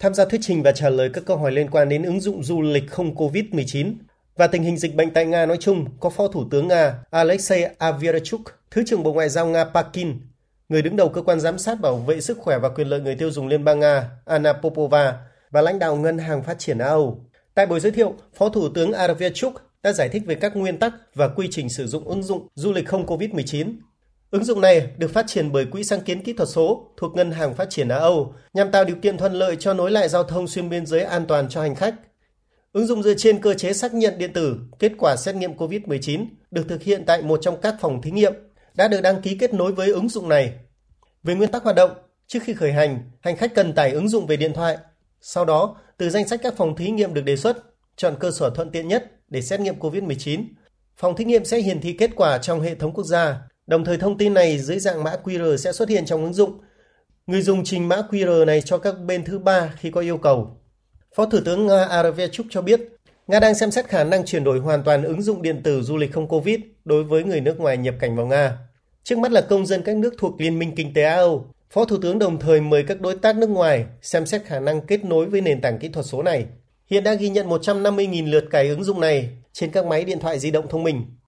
tham gia thuyết trình và trả lời các câu hỏi liên quan đến ứng dụng du lịch không COVID-19 và tình hình dịch bệnh tại Nga nói chung có Phó Thủ tướng Nga Alexei Averchuk, Thứ trưởng Bộ Ngoại giao Nga Pakin, người đứng đầu cơ quan giám sát bảo vệ sức khỏe và quyền lợi người tiêu dùng Liên bang Nga Anna Popova và lãnh đạo Ngân hàng Phát triển Á Âu. Tại buổi giới thiệu, Phó Thủ tướng Averchuk đã giải thích về các nguyên tắc và quy trình sử dụng ứng dụng du lịch không COVID-19 Ứng dụng này được phát triển bởi Quỹ sáng kiến kỹ thuật số thuộc Ngân hàng Phát triển Á Âu nhằm tạo điều kiện thuận lợi cho nối lại giao thông xuyên biên giới an toàn cho hành khách. Ứng dụng dựa trên cơ chế xác nhận điện tử kết quả xét nghiệm COVID-19 được thực hiện tại một trong các phòng thí nghiệm đã được đăng ký kết nối với ứng dụng này. Về nguyên tắc hoạt động, trước khi khởi hành, hành khách cần tải ứng dụng về điện thoại. Sau đó, từ danh sách các phòng thí nghiệm được đề xuất, chọn cơ sở thuận tiện nhất để xét nghiệm COVID-19. Phòng thí nghiệm sẽ hiển thị kết quả trong hệ thống quốc gia Đồng thời thông tin này dưới dạng mã QR sẽ xuất hiện trong ứng dụng. Người dùng trình mã QR này cho các bên thứ ba khi có yêu cầu. Phó Thủ tướng Nga Aravechuk cho biết, Nga đang xem xét khả năng chuyển đổi hoàn toàn ứng dụng điện tử du lịch không COVID đối với người nước ngoài nhập cảnh vào Nga. Trước mắt là công dân các nước thuộc Liên minh Kinh tế Á Âu, Phó Thủ tướng đồng thời mời các đối tác nước ngoài xem xét khả năng kết nối với nền tảng kỹ thuật số này. Hiện đã ghi nhận 150.000 lượt cài ứng dụng này trên các máy điện thoại di động thông minh.